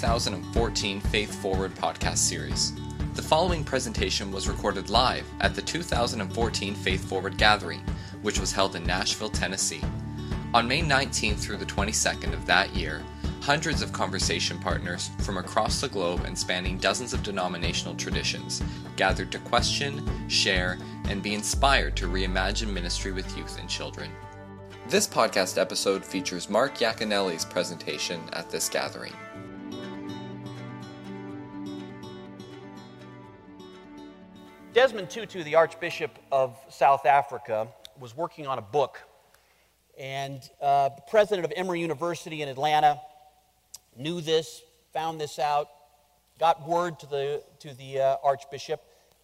2014 Faith Forward podcast series. The following presentation was recorded live at the 2014 Faith Forward Gathering, which was held in Nashville, Tennessee. On May 19th through the 22nd of that year, hundreds of conversation partners from across the globe and spanning dozens of denominational traditions gathered to question, share, and be inspired to reimagine ministry with youth and children. This podcast episode features Mark Yaconelli's presentation at this gathering. Desmond Tutu, the Archbishop of South Africa, was working on a book. And uh, the president of Emory University in Atlanta knew this, found this out, got word to the, to the uh, Archbishop.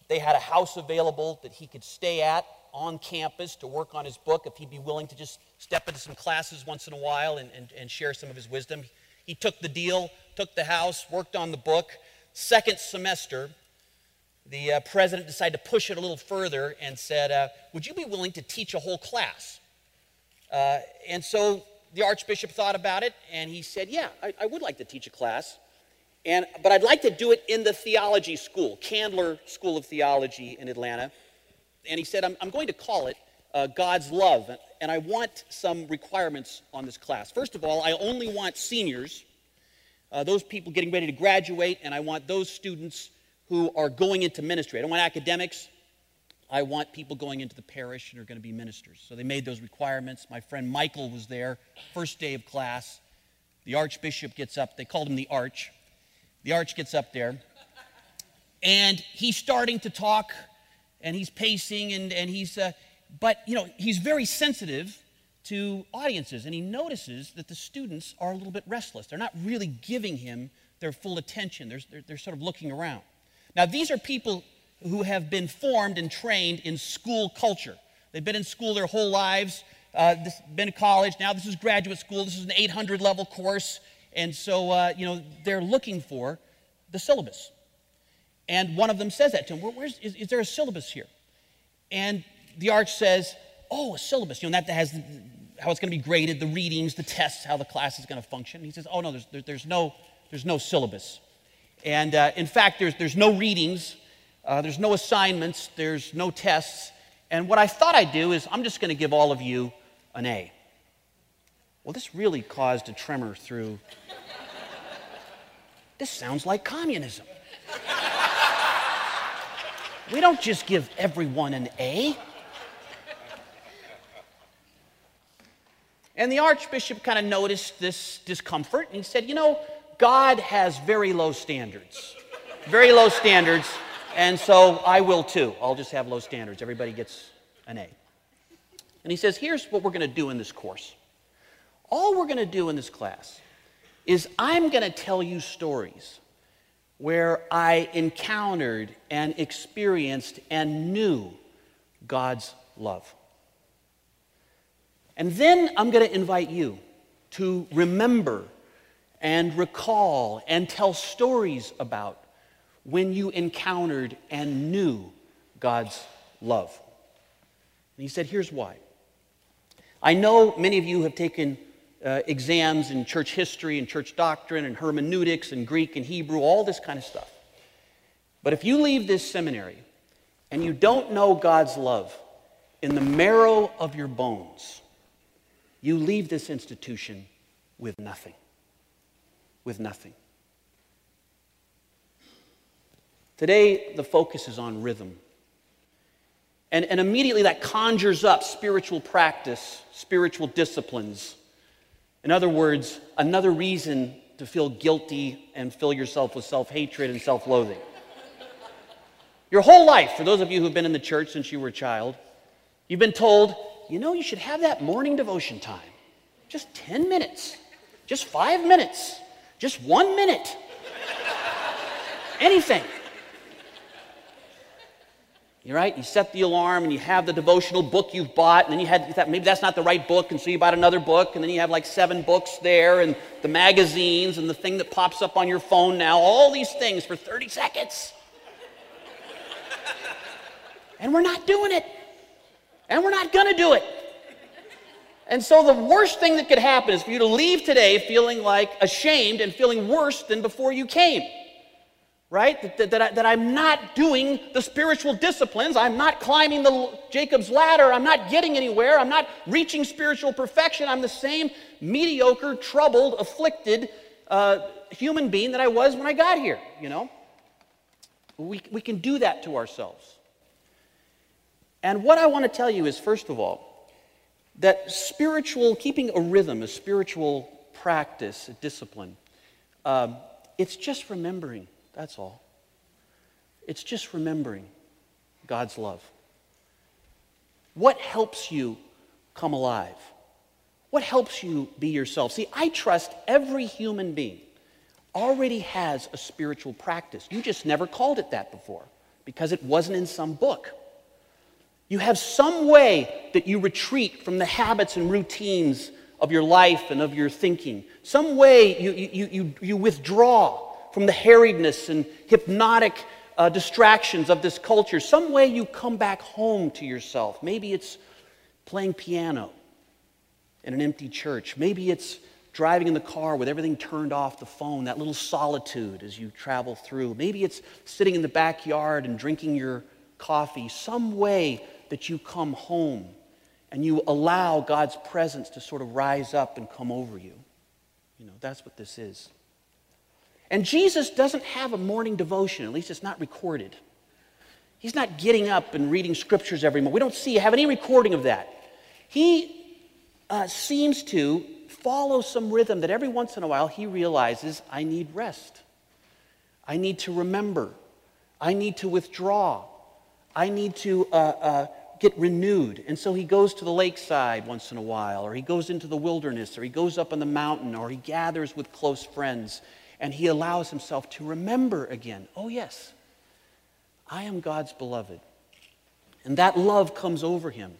They had a house available that he could stay at on campus to work on his book if he'd be willing to just step into some classes once in a while and, and, and share some of his wisdom. He took the deal, took the house, worked on the book. Second semester, the uh, president decided to push it a little further and said, uh, Would you be willing to teach a whole class? Uh, and so the archbishop thought about it and he said, Yeah, I, I, would like to teach a class. And, but I'd like to do it in the theology school, Candler School of Theology in Atlanta. And he said, I'm, I'm going to call it uh, God's Love. And I want some requirements on this class. First of all, I only want seniors, uh, those people getting ready to graduate, and I want those students who are going into ministry. I don't want academics. I want people going into the parish and are going to be ministers. So they made those requirements. My friend Michael was there, first day of class. The archbishop gets up. They called him the arch. The arch gets up there. And he's starting to talk, and he's pacing, and, and he's, uh, but, you know, he's very sensitive to audiences, and he notices that the students are a little bit restless. They're not really giving him their full attention, they're, they're, they're sort of looking around. Now, these are people who have been formed and trained in school culture. They've been in school their whole lives, uh, this, been to college. Now, this is graduate school. This is an 800 level course. And so, uh, you know, they're looking for the syllabus. And one of them says that to him where's, is, is there a syllabus here? And the arch says, Oh, a syllabus. You know, that has how it's going to be graded, the readings, the tests, how the class is going to function. And he says, Oh, no, there's, there, there's, no, there's no syllabus. And uh, in fact, there's, there's no readings, uh, there's no assignments, there's no tests. And what I thought I'd do is I'm just going to give all of you an A. Well, this really caused a tremor through. this sounds like communism. we don't just give everyone an A. And the archbishop kind of noticed this discomfort and he said, You know, God has very low standards. Very low standards. And so I will too. I'll just have low standards. Everybody gets an A. And he says, here's what we're going to do in this course. All we're going to do in this class is I'm going to tell you stories where I encountered and experienced and knew God's love. And then I'm going to invite you to remember and recall and tell stories about when you encountered and knew God's love. And he said, Here's why. I know many of you have taken uh, exams in church history and church doctrine and hermeneutics and Greek and Hebrew, all this kind of stuff. But if you leave this seminary and you don't know God's love in the marrow of your bones, you leave this institution with nothing with nothing. Today, the focus is on rhythm. And, and immediately that conjures up spiritual practice, spiritual disciplines. In other words, another reason to feel guilty and fill yourself with self hatred and self loathing. Your whole life, for those of you who've been in the church since you were a child, you've been told, you know, you should have that morning devotion time. Just 10 minutes, just five minutes. Just one minute. Anything. You're right. You set the alarm and you have the devotional book you've bought, and then you had you thought maybe that's not the right book, and so you bought another book, and then you have like seven books there, and the magazines, and the thing that pops up on your phone now, all these things for 30 seconds. and we're not doing it. And we're not gonna do it. And so the worst thing that could happen is for you to leave today feeling like ashamed and feeling worse than before you came. Right? That, that, that, I, that I'm not doing the spiritual disciplines. I'm not climbing the Jacob's ladder. I'm not getting anywhere. I'm not reaching spiritual perfection. I'm the same mediocre, troubled, afflicted uh, human being that I was when I got here, you know? We, we can do that to ourselves. And what I want to tell you is, first of all, that spiritual, keeping a rhythm, a spiritual practice, a discipline, um, it's just remembering. That's all. It's just remembering God's love. What helps you come alive? What helps you be yourself? See, I trust every human being already has a spiritual practice. You just never called it that before because it wasn't in some book. You have some way that you retreat from the habits and routines of your life and of your thinking. Some way you, you, you, you withdraw from the harriedness and hypnotic uh, distractions of this culture. Some way you come back home to yourself. Maybe it's playing piano in an empty church. Maybe it's driving in the car with everything turned off the phone, that little solitude as you travel through. Maybe it's sitting in the backyard and drinking your coffee, some way that you come home and you allow God's presence to sort of rise up and come over you. You know, that's what this is. And Jesus doesn't have a morning devotion, at least it's not recorded. He's not getting up and reading scriptures every morning. We don't see have any recording of that. He uh, seems to follow some rhythm that every once in a while he realizes I need rest. I need to remember. I need to withdraw. I need to uh, uh, get renewed. And so he goes to the lakeside once in a while, or he goes into the wilderness, or he goes up on the mountain, or he gathers with close friends, and he allows himself to remember again oh, yes, I am God's beloved. And that love comes over him.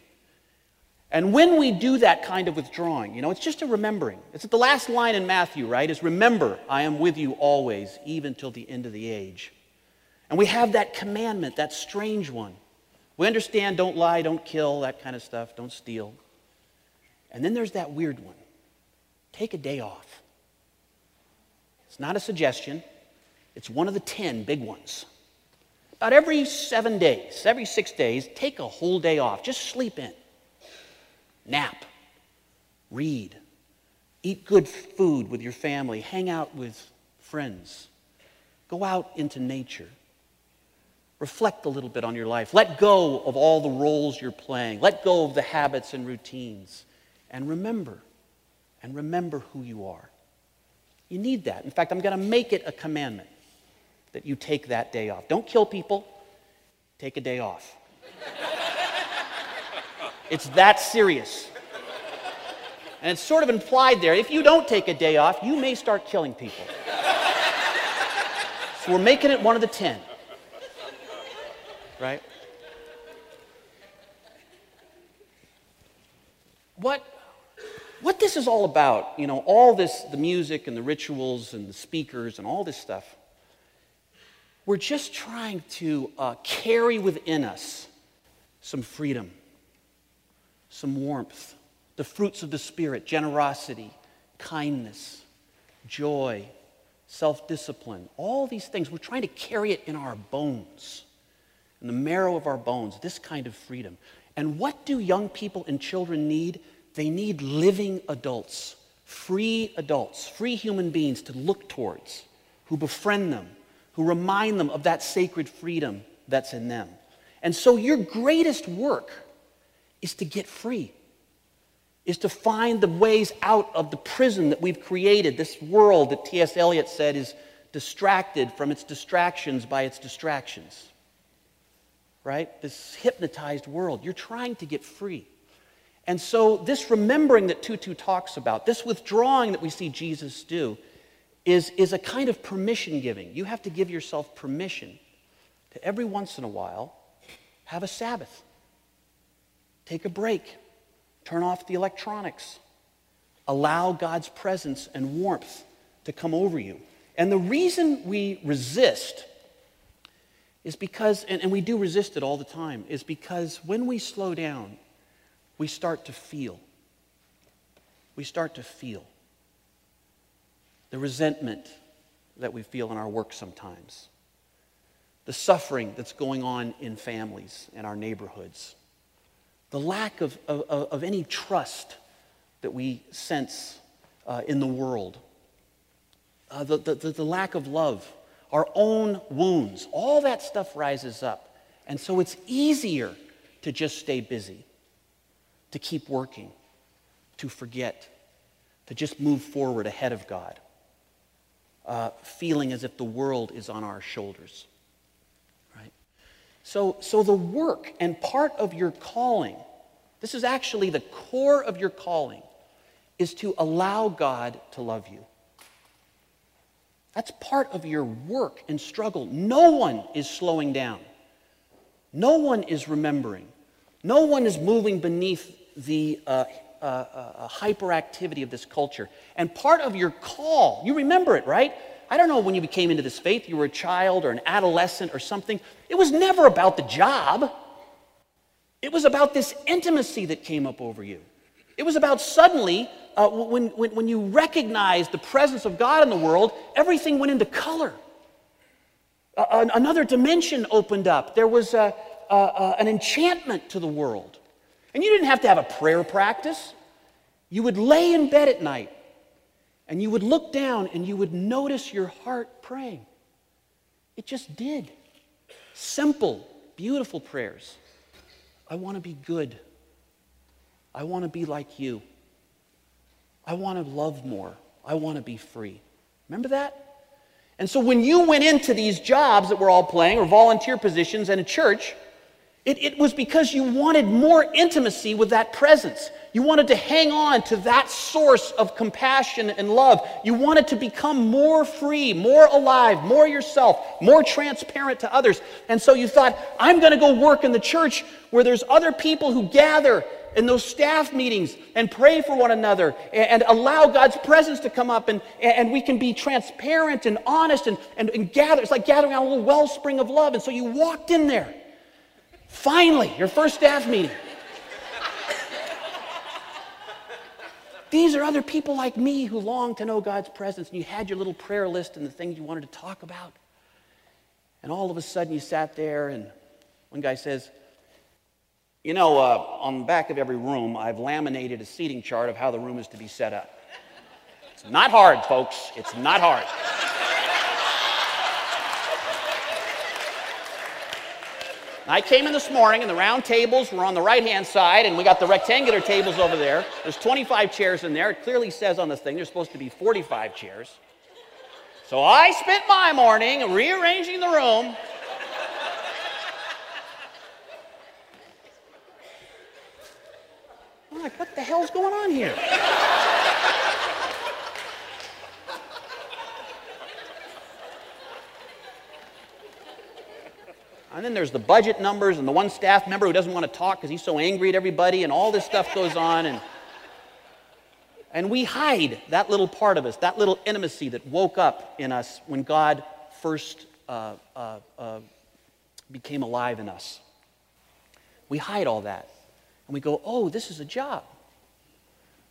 And when we do that kind of withdrawing, you know, it's just a remembering. It's the last line in Matthew, right? Is remember, I am with you always, even till the end of the age. And we have that commandment, that strange one. We understand don't lie, don't kill, that kind of stuff, don't steal. And then there's that weird one take a day off. It's not a suggestion, it's one of the 10 big ones. About every seven days, every six days, take a whole day off. Just sleep in nap, read, eat good food with your family, hang out with friends, go out into nature. Reflect a little bit on your life. Let go of all the roles you're playing. Let go of the habits and routines. And remember, and remember who you are. You need that. In fact, I'm going to make it a commandment that you take that day off. Don't kill people, take a day off. It's that serious. And it's sort of implied there if you don't take a day off, you may start killing people. So we're making it one of the ten. Right? What, what this is all about, you know, all this, the music and the rituals and the speakers and all this stuff, we're just trying to uh, carry within us some freedom some warmth, the fruits of the Spirit generosity, kindness, joy, self discipline, all these things. We're trying to carry it in our bones, in the marrow of our bones, this kind of freedom. And what do young people and children need? They need living adults, free adults, free human beings to look towards, who befriend them, who remind them of that sacred freedom that's in them. And so, your greatest work is to get free, is to find the ways out of the prison that we've created, this world that T.S. Eliot said is distracted from its distractions by its distractions. Right? This hypnotized world. You're trying to get free. And so, this remembering that Tutu talks about, this withdrawing that we see Jesus do, is, is a kind of permission giving. You have to give yourself permission to every once in a while have a Sabbath. Take a break. Turn off the electronics. Allow God's presence and warmth to come over you. And the reason we resist is because, and, and we do resist it all the time, is because when we slow down, we start to feel. we start to feel the resentment that we feel in our work sometimes, the suffering that's going on in families and our neighborhoods, the lack of, of, of any trust that we sense uh, in the world, uh, the, the, the lack of love, our own wounds, all that stuff rises up. And so it's easier to just stay busy, to keep working, to forget, to just move forward ahead of God, uh, feeling as if the world is on our shoulders. Right? So, so the work and part of your calling, this is actually the core of your calling, is to allow God to love you. That's part of your work and struggle. No one is slowing down. No one is remembering. No one is moving beneath the uh, uh, uh, hyperactivity of this culture. And part of your call, you remember it, right? I don't know when you became into this faith, you were a child or an adolescent or something. It was never about the job, it was about this intimacy that came up over you. It was about suddenly, uh, when, when, when you recognized the presence of God in the world, everything went into color. Another dimension opened up. There was a, a, an enchantment to the world. And you didn't have to have a prayer practice. You would lay in bed at night and you would look down and you would notice your heart praying. It just did. Simple, beautiful prayers. I want to be good. I want to be like you. I want to love more. I want to be free. Remember that? And so when you went into these jobs that we're all playing, or volunteer positions in a church, it, it, was because you wanted more intimacy with that presence. You wanted to hang on to that source of compassion and love. You wanted to become more free, more alive, more yourself, more transparent to others. And so you thought, I'm going to go work in the church where there's other people who gather in those staff meetings and pray for one another and, and allow God's presence to come up and, and we can be transparent and honest and, and, and gather. It's like gathering around a little wellspring of love. And so you walked in there. Finally, your first staff meeting. These are other people like me who long to know God's presence. And you had your little prayer list and the things you wanted to talk about. And all of a sudden you sat there, and one guy says, you know, uh, on the back of every room, I've laminated a seating chart of how the room is to be set up. It's not hard, folks. It's not hard. I came in this morning, and the round tables were on the right hand side, and we got the rectangular tables over there. There's 25 chairs in there. It clearly says on the thing there's supposed to be 45 chairs. So I spent my morning rearranging the room I'm like, what the hell's going on here? And then there's the budget numbers and the one staff member who doesn't want to talk because he's so angry at everybody, and all this stuff goes on. And, and we hide that little part of us, that little intimacy that woke up in us when God first uh, uh, uh, became alive in us. We hide all that and we go, oh, this is a job.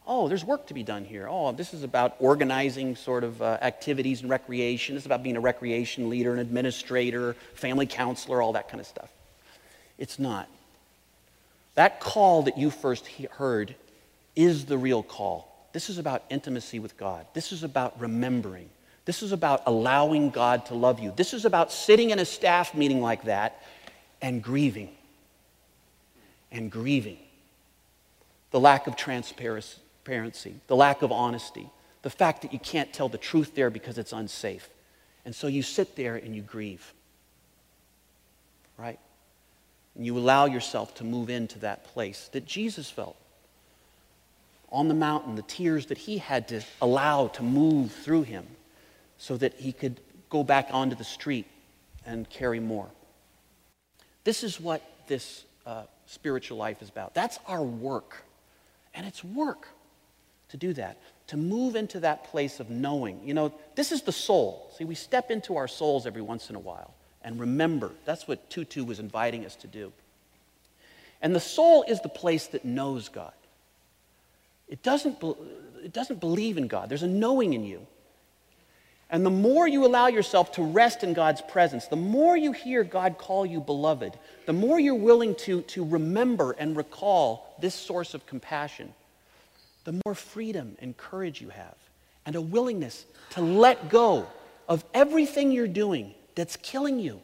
Oh, there's work to be done here. Oh, this is about organizing sort of uh, activities and recreation. This is about being a recreation leader, an administrator, family counselor, all that kind of stuff. It's not. That call that you first heard is the real call. This is about intimacy with God. This is about remembering. This is about allowing God to love you. This is about sitting in a staff meeting like that and grieving. And grieving the lack of transparency, the lack of honesty, the fact that you can't tell the truth there because it's unsafe. And so you sit there and you grieve. Right? And you allow yourself to move into that place that Jesus felt on the mountain, the tears that he had to allow to move through him so that he could go back onto the street and carry more. This is what this uh, spiritual life is about. That's our work. And it's work to do that, to move into that place of knowing. You know, this is the soul. See, we step into our souls every once in a while and remember. That's what Tutu was inviting us to do. And the soul is the place that knows God. It doesn't, it doesn't believe in God. There's a knowing in you. And the more you allow yourself to rest in God's presence, the more you hear God call you beloved, the more you're willing to, to remember and recall this source of compassion, the more freedom and courage you have, and a willingness to let go of everything you're doing that's killing you.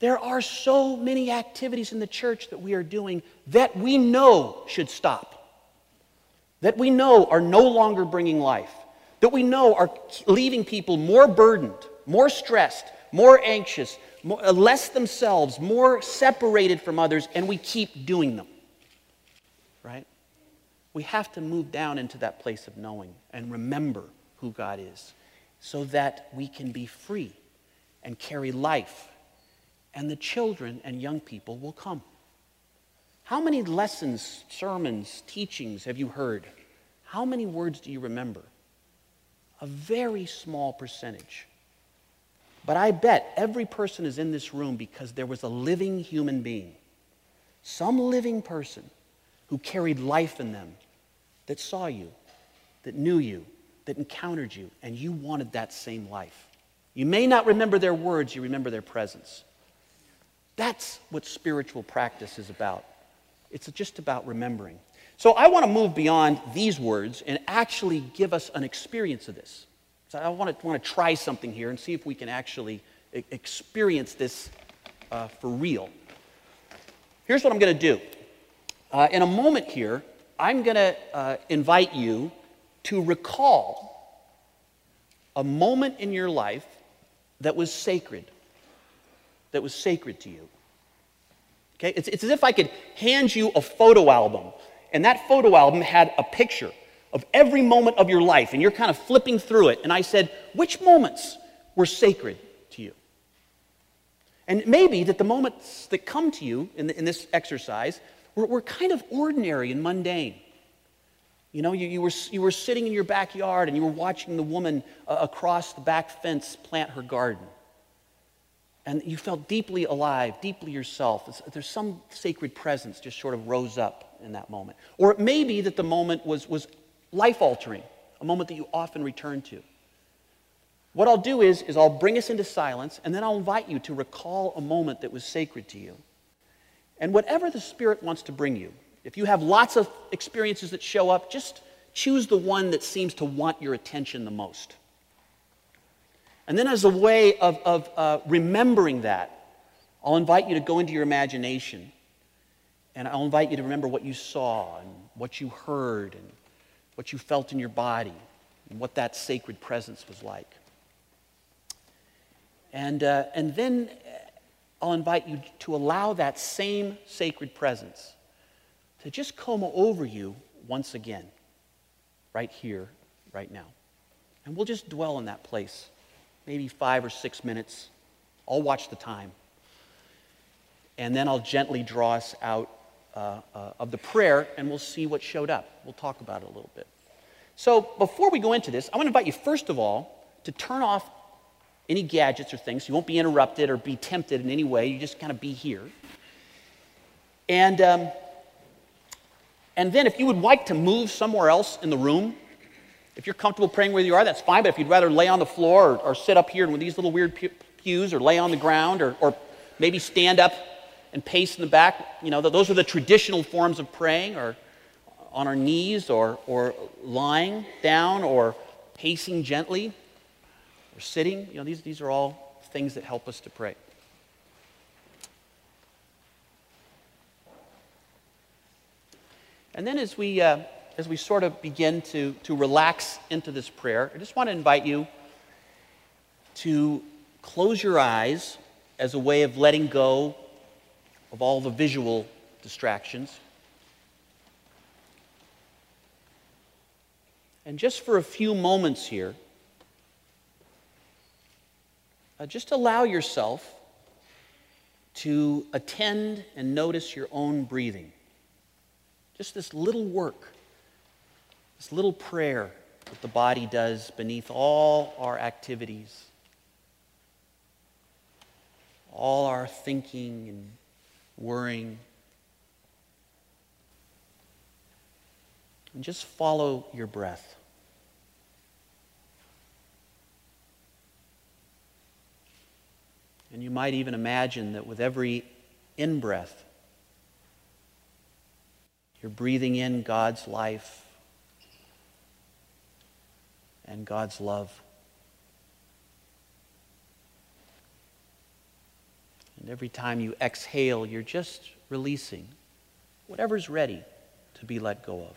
There are so many activities in the church that we are doing that we know should stop, that we know are no longer bringing life, that we know are leaving people more burdened, more stressed, more anxious, more, uh, less themselves, more separated from others, and we keep doing them. Right? We have to move down into that place of knowing and remember who God is so that we can be free and carry life and the children and young people will come. How many lessons, sermons, teachings have you heard? How many words do you remember? A very small percentage. But I bet every person is in this room because there was a living human being, some living person who carried life in them that saw you, that knew you, that encountered you, and you wanted that same life. You may not remember their words, you remember their presence. That's what spiritual practice is about. It's just about remembering. So I want to move beyond these words and actually give us an experience of this. So I want to, want to try something here and see if we can actually experience this uh, for real. Here's what I'm going to do. Uh, in a moment here, I'm going to uh, invite you to recall a moment in your life that was sacred that was sacred to you. Okay? It's, it's as if I could hand you a photo album, and that photo album had a picture of every moment of your life, and you're kind of flipping through it. And I said, which moments were sacred to you? And maybe that the moments that come to you in, the, in this exercise were, were, kind of ordinary and mundane. You know, you, you, were, you were sitting in your backyard and you were watching the woman uh, across the back fence plant her garden and you felt deeply alive, deeply yourself. There's some sacred presence just sort of rose up in that moment. Or it may be that the moment was, was life altering, a moment that you often return to. What I'll do is, is I'll bring us into silence, and then I'll invite you to recall a moment that was sacred to you. And whatever the Spirit wants to bring you, if you have lots of experiences that show up, just choose the one that seems to want your attention the most. And then, as a way of, of uh, remembering that, I'll invite you to go into your imagination. And I'll invite you to remember what you saw and what you heard and what you felt in your body and what that sacred presence was like. And, uh, and then I'll invite you to allow that same sacred presence to just come over you once again, right here, right now. And we'll just dwell in that place maybe five or six minutes. I'll watch the time. And then I'll gently draw us out uh, uh, of the prayer, and we'll see what showed up. We'll talk about it a little bit. So, before we go into this, I want to invite you, first of all, to turn off any gadgets or things. You won't be interrupted or be tempted in any way. You just kind of be here. And, um, and then, if you would like to move somewhere else in the room, if you're comfortable praying where you are, that's fine. But if you'd rather lay on the floor or, or sit up here in these little weird pews or lay on the ground or, or maybe stand up and pace in the back, you know, those are the traditional forms of praying or on our knees or, or lying down or pacing gently or sitting. You know, these, these are all things that help us to pray. And then as we. Uh, as we sort of begin to, to relax into this prayer, I just want to invite you to close your eyes as a way of letting go of all the visual distractions. And just for a few moments here, uh, just allow yourself to attend and notice your own breathing. Just this little work this little prayer that the body does beneath all our activities, all our thinking and worrying. And just follow your breath. And you might even imagine that with every in breath, you're breathing in God's life and God's love. And every time you exhale, you're just releasing whatever's ready to be let go of.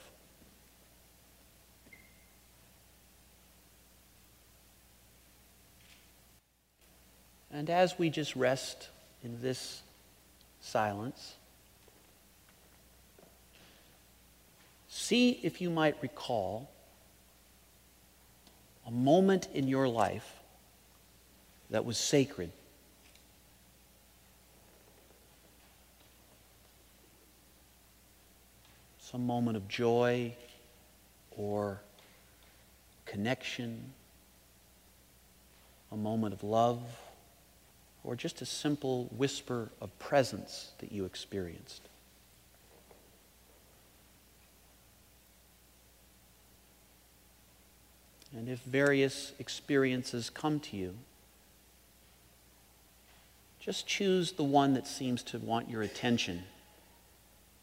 And as we just rest in this silence, see if you might recall a moment in your life that was sacred. Some moment of joy or connection, a moment of love or just a simple whisper of presence that you experienced. And if various experiences come to you, just choose the one that seems to want your attention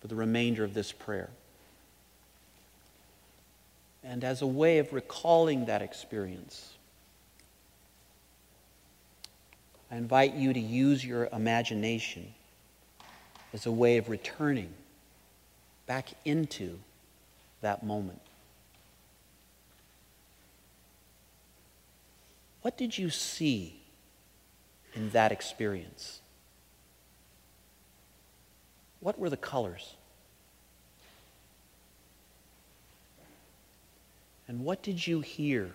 for the remainder of this prayer. And as a way of recalling that experience, I invite you to use your imagination as a way of returning back into that moment. What did you see in that experience? What were the colors? And what did you hear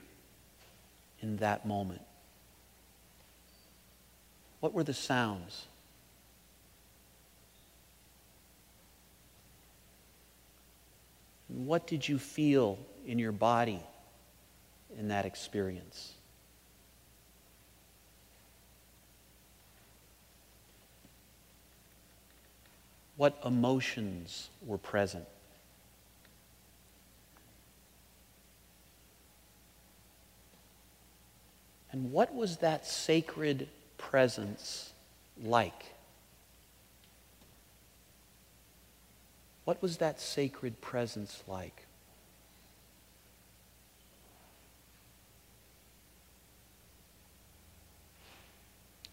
in that moment? What were the sounds? And what did you feel in your body in that experience? What emotions were present? And what was that sacred presence like? What was that sacred presence like?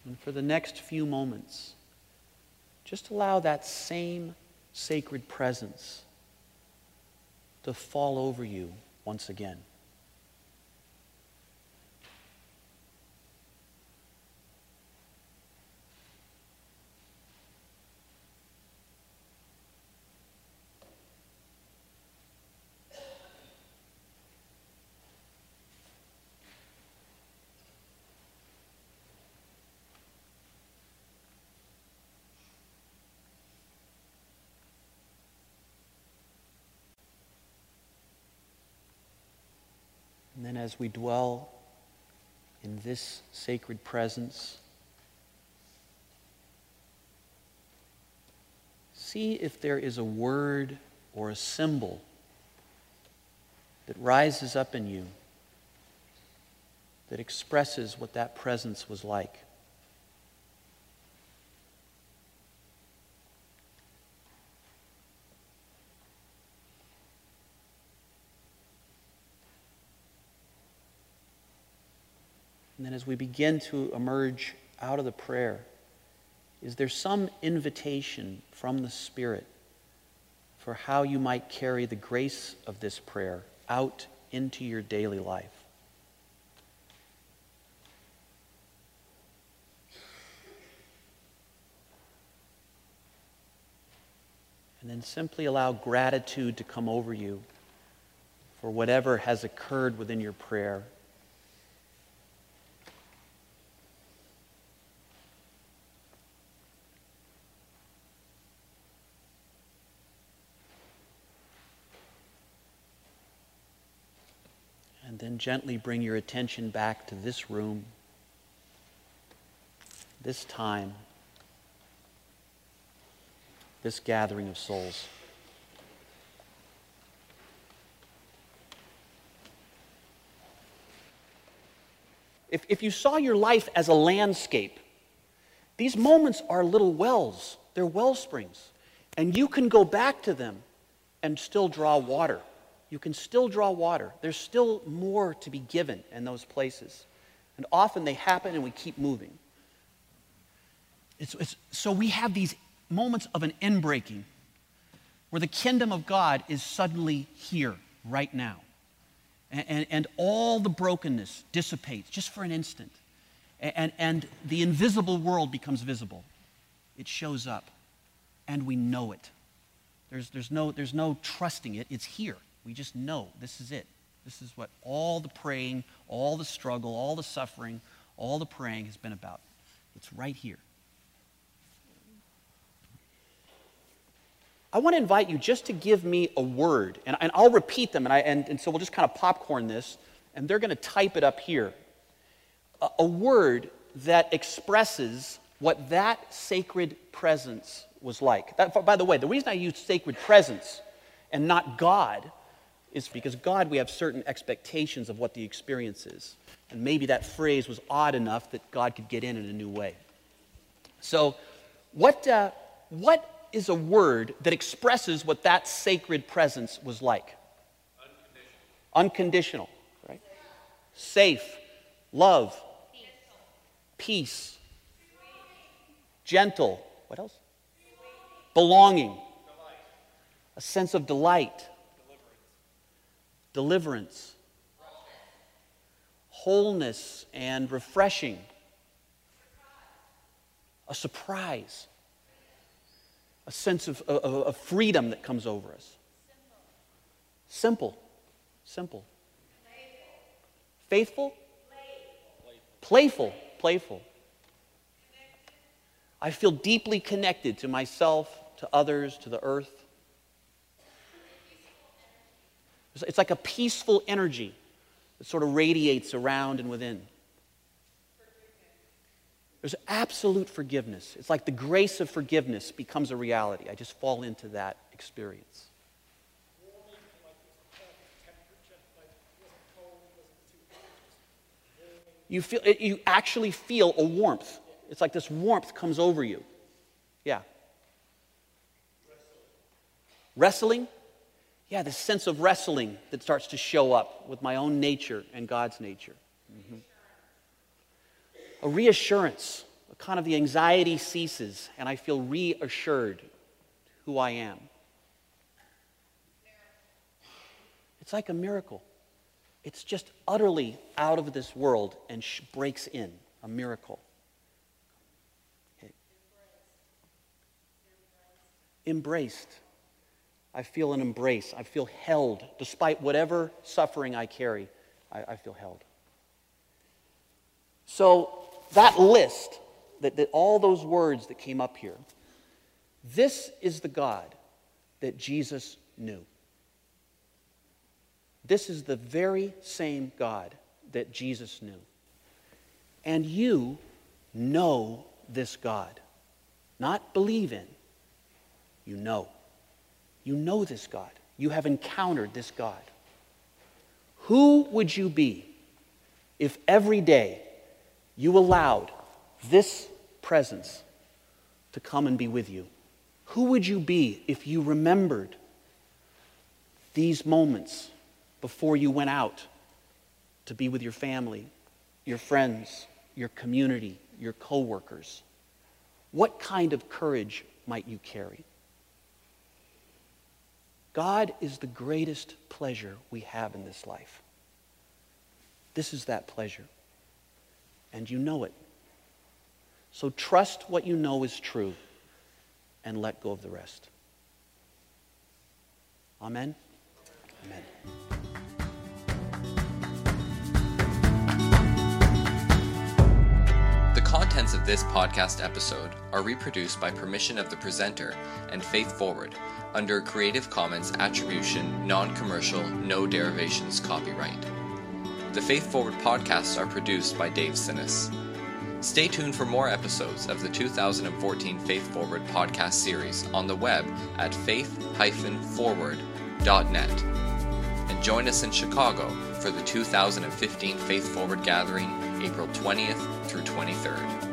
And for the next few moments, just allow that same sacred presence to fall over you once again. And then as we dwell in this sacred presence, see if there is a word or a symbol that rises up in you that expresses what that presence was like. As we begin to emerge out of the prayer, is there some invitation from the Spirit for how you might carry the grace of this prayer out into your daily life? And then simply allow gratitude to come over you for whatever has occurred within your prayer gently bring your attention back to this room, this time, this gathering of souls. If, if you saw your life as a landscape, these moments are little wells, they're well springs, and you can go back to them and still draw water. You can still draw water. There's still more to be given in those places. And often they happen and we keep moving. It's, it's, so we have these moments of an inbreaking where the kingdom of God is suddenly here, right now. And, and, and all the brokenness dissipates just for an instant. And, and the invisible world becomes visible. It shows up, and we know it. There's, there's, no, there's no trusting it, it's here. We just know this is it. This is what all the praying, all the struggle, all the suffering, all the praying has been about. It's right here. I want to invite you just to give me a word, and, and I'll repeat them, and, I, and, and so we'll just kind of popcorn this, and they're going to type it up here. A, a word that expresses what that sacred presence was like. That, by the way, the reason I use sacred presence and not God is because God, we have certain expectations of what the experience is. And maybe that phrase was odd enough that God could get in in a new way. So, what, uh, what is a word that expresses what that sacred presence was like. Unconditional. Unconditional, right? Safe, love, peace, gentle. What else? Belonging, a sense of delight, deliverance, wholeness and refreshing, a surprise a sense of, of, of freedom that comes over us. Simple. Simple. Faithful? Playful. Playful. I feel deeply connected to myself, to others, to the earth. It's like a peaceful energy that sort of radiates around and within. There's absolute forgiveness. It's like the grace of forgiveness becomes a reality. I just fall into that experience. You, feel, you actually feel a warmth. It's like this warmth comes over you. Yeah. Wrestling? Yeah, this sense of wrestling that starts to show up with my own nature and God's nature. Mm-hmm a reassurance. Kind of the anxiety ceases, and I feel reassured who I am. It's like a miracle. It's just utterly out of this world and sh- breaks in. A miracle. Okay. Embraced. I feel an embrace. I feel held. Despite whatever suffering I carry, I, I feel held. So, that list, that, that all those words that came up here, this is the God that Jesus knew. This is the very same God that Jesus knew. And you know this God. Not believe in, you know. You know this God. You have encountered this God. Who would you be if every day you allowed this presence to come and be with you? Who would you be if you remembered these moments before you went out to be with your family, your friends, your community, your coworkers? What kind of courage might you carry? God is the greatest pleasure we have in this life. This is that pleasure and you know it. So trust what you know is true and let go of the rest. Amen? Amen. Contents of this podcast episode are reproduced by permission of the presenter and Faith Forward under Creative Commons Attribution, Non Commercial, No Derivations copyright. The Faith Forward podcasts are produced by Dave Csinos. Stay tuned for more episodes of the 2014 Faith Forward podcast series on the web at faith-forward.net. And join us in Chicago for the 2015 Faith Forward Gathering, April 20th through 23rd.